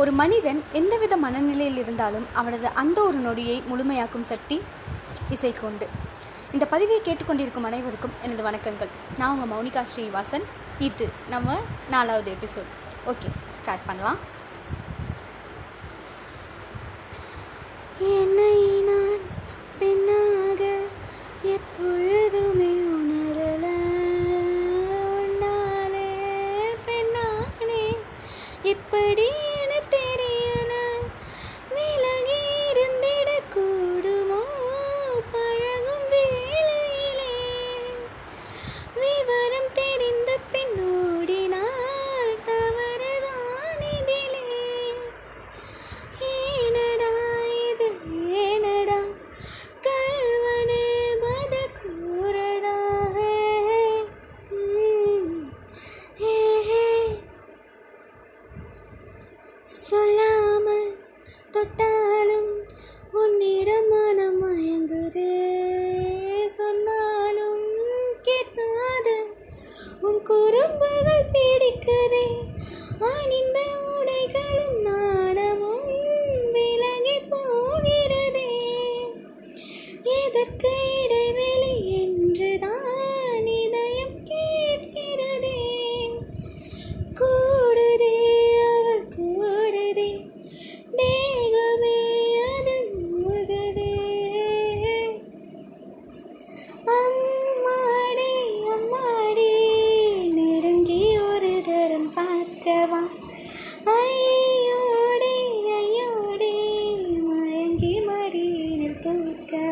ஒரு மனிதன் எந்தவித மனநிலையில் இருந்தாலும் அவனது அந்த ஒரு நொடியை முழுமையாக்கும் சக்தி இசைக்கு உண்டு இந்த பதிவை கேட்டுக்கொண்டிருக்கும் அனைவருக்கும் எனது வணக்கங்கள். நான் உங்கள் மௌனிகா ஸ்ரீனிவாசன் இது நம்ம நாலாவது எபிசோட். ஓகே ஸ்டார்ட் பண்ணலாம். என்னை நான் பெண்ணாக எப்பொழுதுமே உணரல. உன்னாலே பெண்ணானே. இப்படி சொல்லாமல் தொட்டாலும் உன்னிடம் மனம் மயங்குது. சொன்னாலும் கேட்காது. உன் குறும்புகள் பிடிக்குதே.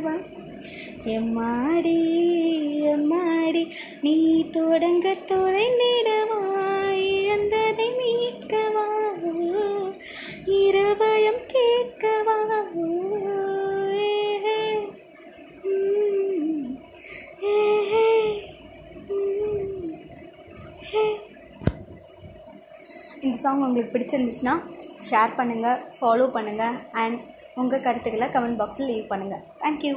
தூக்கவா எம்மாடி எம்மாடி நீ தொடங்க தொலைந்திடவா? இழந்ததை மீட்கவா? இரவழம் கேட்கவா. இந்த சாங் உங்களுக்கு பிடிச்சிருந்துச்சுன்னா ஷேர் பண்ணுங்கள் ஃபாலோ பண்ணுங்கள் அண்ட் உங்கள் கருத்துக்களை கமெண்ட் பாக்ஸில் லீவ் பண்ணுங்கள் தேங்க்யூ